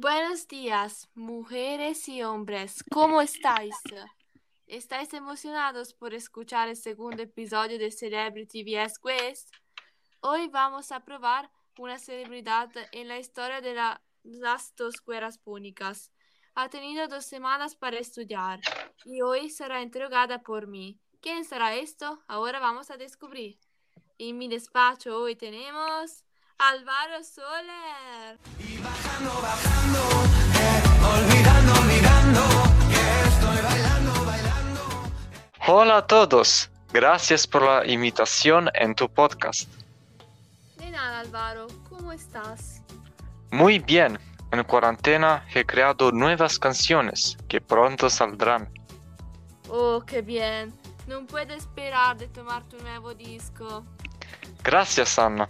Buenos días, mujeres y hombres. ¿Cómo estáis? ¿Estáis emocionados por escuchar el segundo episodio de Celebrity vs. Quest? Hoy vamos a probar una celebridad en la historia de la- las dos guerras púnicas. Ha tenido dos semanas para estudiar y hoy será interrogada por mí. ¿Quién será esto? Ahora vamos a descubrir. En mi despacho hoy tenemos Álvaro Soler. Hola a todos, gracias por la invitación en tu podcast. De nada, Álvaro, ¿cómo estás? Muy bien, en cuarentena he creado nuevas canciones que pronto saldrán. Oh, qué bien. No puedo esperar de tomar tu nuevo disco. Gracias Anna.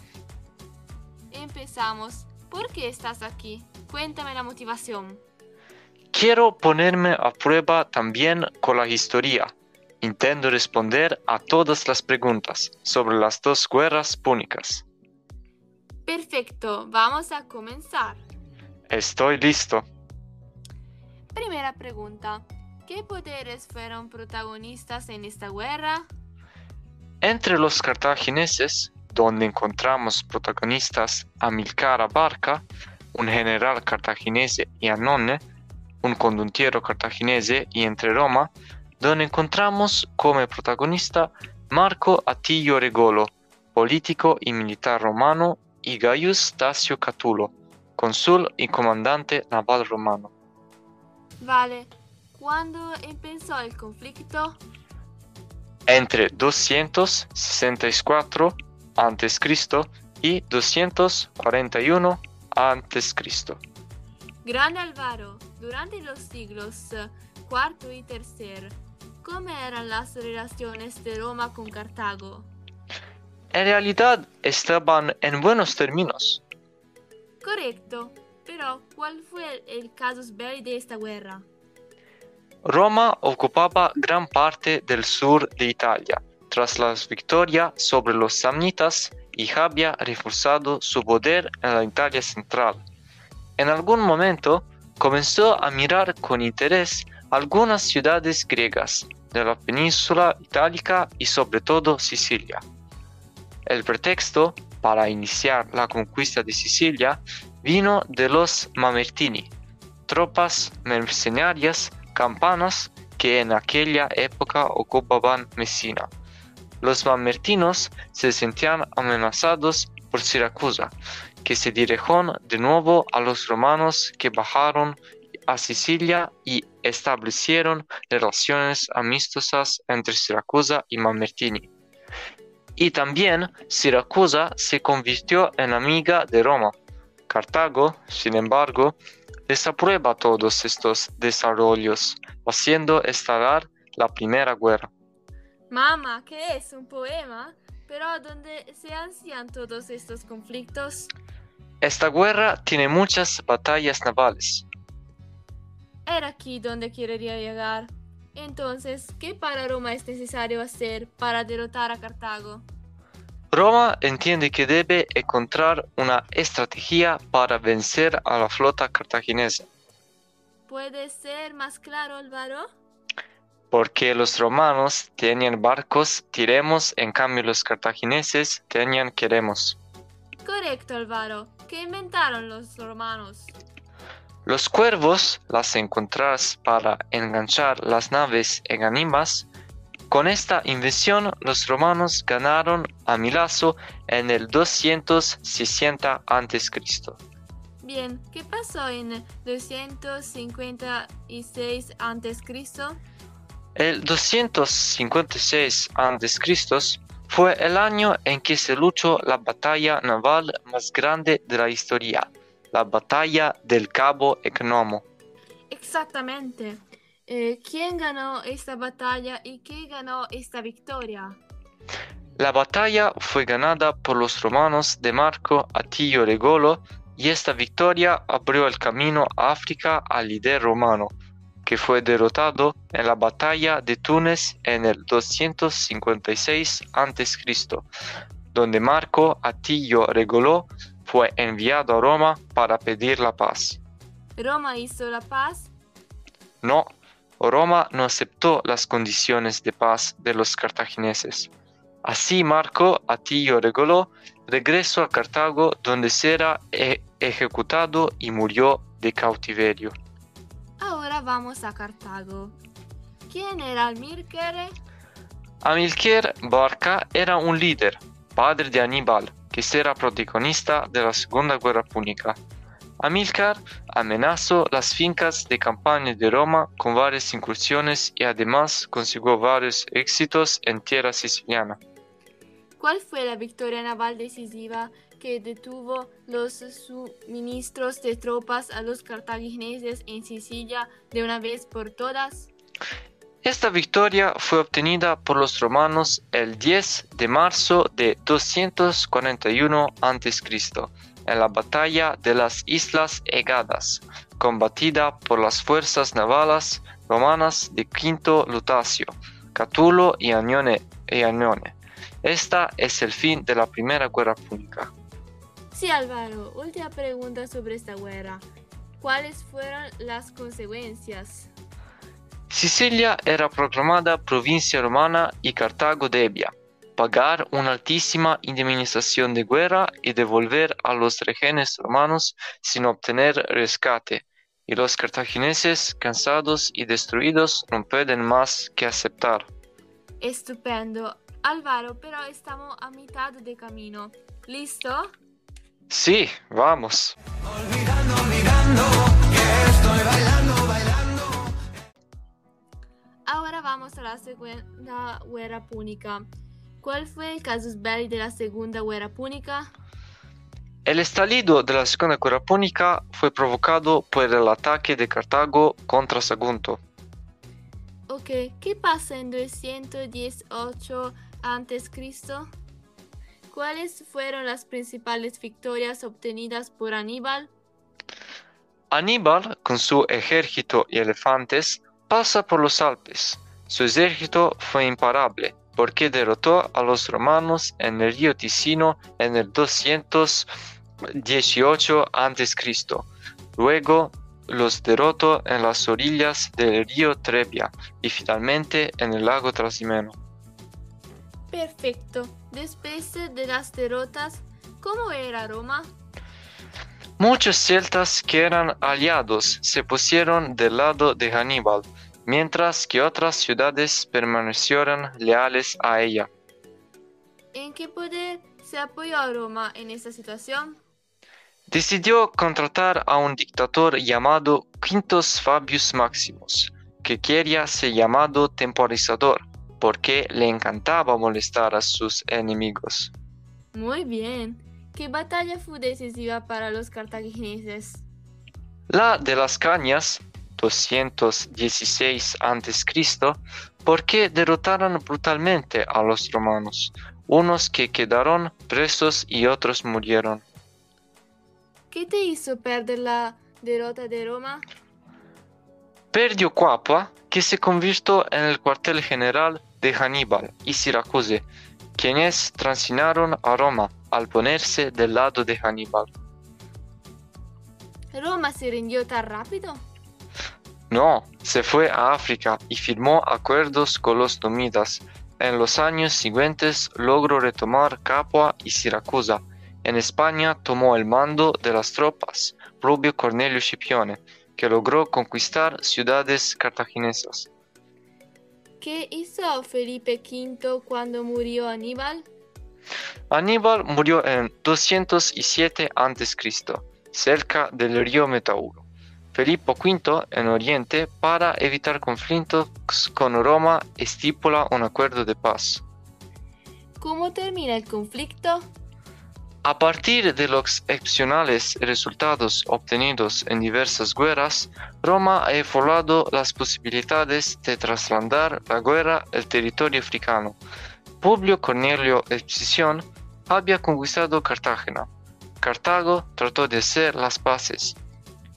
Empezamos. ¿Por qué estás aquí? Cuéntame la motivación. Quiero ponerme a prueba también con la historia. Intento responder a todas las preguntas sobre las dos guerras púnicas. Perfecto, vamos a comenzar. Estoy listo. Primera pregunta. ¿Qué poderes fueron protagonistas en esta guerra? Entre los cartagineses, donde encontramos protagonistas Amilcar Abarca, un general cartaginese y Anone, un condottiero cartaginese, y entre Roma, donde encontramos como protagonista Marco Attilio Regolo, político y militar romano, y Gaius Tasio Catulo, cónsul y comandante naval romano. Vale. ¿Cuándo empezó el conflicto? entre 264 a.C. y 241 a.C. Grande Álvaro, durante los siglos IV y III, ¿cómo eran las relaciones de Roma con Cartago? En realidad estaban en buenos términos. Correcto, pero ¿cuál fue el, el casus belli de esta guerra? Roma ocupaba gran parte del sur de Italia tras la victoria sobre los samnitas había reforzado su poder en la Italia central. En algún momento comenzó a mirar con interés algunas ciudades griegas de la península itálica y sobre todo Sicilia. El pretexto para iniciar la conquista de Sicilia vino de los Mamertini, tropas mercenarias campanas que en aquella época ocupaban Messina. Los mamertinos se sentían amenazados por Siracusa, que se dirigió de nuevo a los romanos que bajaron a Sicilia y establecieron relaciones amistosas entre Siracusa y Mamertini. Y también Siracusa se convirtió en amiga de Roma. Cartago, sin embargo, desaprueba todos estos desarrollos, haciendo estallar la Primera Guerra. Mamá, ¿qué es? ¿Un poema? Pero ¿dónde se hacían todos estos conflictos? Esta guerra tiene muchas batallas navales. Era aquí donde quería llegar. Entonces, ¿qué para Roma es necesario hacer para derrotar a Cartago? Roma entiende que debe encontrar una estrategia para vencer a la flota cartaginesa, ¿Puede ser más claro, Álvaro? Porque los romanos tenían barcos tiremos, en cambio los cartagineses tenían queremos. Correcto, Álvaro. ¿Qué inventaron los romanos? Los cuervos, las encontradas para enganchar las naves enanimas, con esta invención los romanos ganaron a Milazo en el 260 a.C. Bien, ¿qué pasó en 256 a.C.? El 256 a.C. fue el año en que se luchó la batalla naval más grande de la historia, la batalla del Cabo Ecnomo. Exactamente. Eh, ¿Quién ganó esta batalla y qué ganó esta victoria? La batalla fue ganada por los romanos de Marco Attilio Regolo y esta victoria abrió el camino a África al líder romano, que fue derrotado en la batalla de Túnez en el 256 a.C., donde Marco Attilio Regolo fue enviado a Roma para pedir la paz. Roma hizo la paz. No, Roma no aceptó las condiciones de paz de los cartagineses. Así Marco Atillo regaló regreso a Cartago donde será e- ejecutado y murió de cautiverio. Ahora vamos a Cartago. ¿Quién era Almircere? Amilcar Barca era un líder, padre de Aníbal, que será protagonista de la Segunda Guerra Púnica. Amilcar amenazó las fincas de campaña de Roma con varias incursiones y además consiguió varios éxitos en tierra siciliana. ¿Cuál fue la victoria naval decisiva que detuvo los suministros de tropas a los cartagineses en Sicilia de una vez por todas? Esta victoria fue obtenida por los romanos el 10 de marzo de 241 a.C. en la batalla de las Islas Egadas, combatida por las fuerzas navales romanas de Quinto Lutacio, Catulo y Anione. y. Esta es el fin de la Primera Guerra Púnica. Sí, Álvaro, última pregunta sobre esta guerra. ¿Cuáles fueron las consecuencias? Sicilia era proclamada provincia romana y Cartago debía pagar una altísima indemnización de guerra y devolver a los rehenes romanos sin obtener rescate, y los cartagineses, cansados y destruidos, no pueden más que aceptar. Estupendo. Álvaro, pero estamos a mitad de camino. ¿Listo? Sí, vamos. Ahora vamos a la Segunda Guerra Púnica. ¿Cuál fue el casus belli de la Segunda Guerra Púnica? El estallido de la Segunda Guerra Púnica fue provocado por el ataque de Cartago contra Sagunto. Ok, ¿qué pasa en 218 a.C.? ¿Cuáles fueron las principales victorias obtenidas por Aníbal? Aníbal, con su ejército y elefantes, pasa por los Alpes. Su ejército fue imparable porque derrotó a los romanos en el río Ticino en el 218 a.C. Luego los derrotó en las orillas del río Trebia y finalmente en el lago Trasimeno. Perfecto. Después de las derrotas, ¿cómo era Roma? Muchos celtas que eran aliados se pusieron del lado de Hannibal, mientras que otras ciudades permanecieron leales a ella. ¿En qué poder se apoyó a Roma en esta situación? Decidió contratar a un dictador llamado Quintus Fabius Maximus, que quería ser llamado temporizador, porque le encantaba molestar a sus enemigos. Muy bien. ¿Qué batalla fue decisiva para los cartagineses? La de las Cañas, 216 a.C., porque derrotaron brutalmente a los romanos, unos que quedaron presos y otros murieron. ¿Qué te hizo perder la derrota de Roma? Perdió Capua, que se convirtió en el cuartel general de Hannibal y Siracuse, quienes transinaron a Roma al ponerse del lado de Hannibal. ¿Roma se rindió tan rápido? No, se fue a África y firmó acuerdos con los Numidas. En los años siguientes logró retomar Capua y Siracusa. En España tomó el mando de las tropas Rubio Cornelio Scipione, que logró conquistar ciudades cartaginesas. ¿Qué hizo Felipe V cuando murió Aníbal? Aníbal murió en 207 a.C., cerca del río Metauro. Felipe V en Oriente, para evitar conflictos con Roma, estipula un acuerdo de paz. ¿Cómo termina el conflicto? A partir de los excepcionales resultados obtenidos en diversas guerras, Roma ha evaluado las posibilidades de trasladar la guerra al territorio africano. Publio Cornelio Escipión había conquistado Cartagena. Cartago trató de hacer las paces.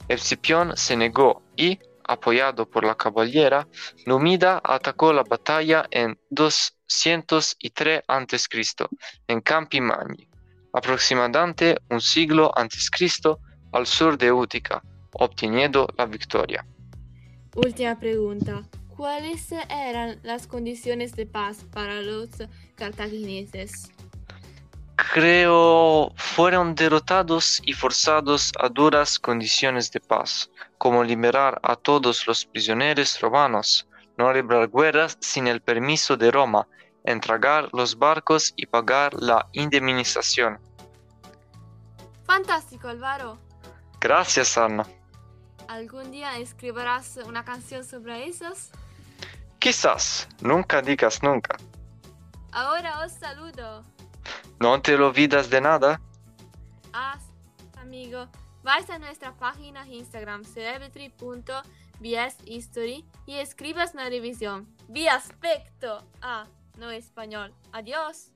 Escipión se negó y, apoyado por la caballera, Numida atacó la batalla en 203 a.C. en Campi Magni, aproximadamente un siglo antes Cristo al sur de Útica. obteniendo la victoria. Última pregunta. ¿Cuáles eran las condiciones de paz para los cartagineses? Creo fueron derrotados y forzados a duras condiciones de paz, como liberar a todos los prisioneros romanos, no librar guerras sin el permiso de Roma, entregar los barcos y pagar la indemnización. Fantástico, Álvaro. Gracias, Anna. ¿Algún día escribirás una canción sobre esos? Quizás, nunca digas nunca. Ahora os saludo. ¿No te olvidas de nada? Ah, amigo, vais a nuestra página Instagram celebrity.bshistory y escribas una revisión. Vi aspecto. Ah, no español. Adiós.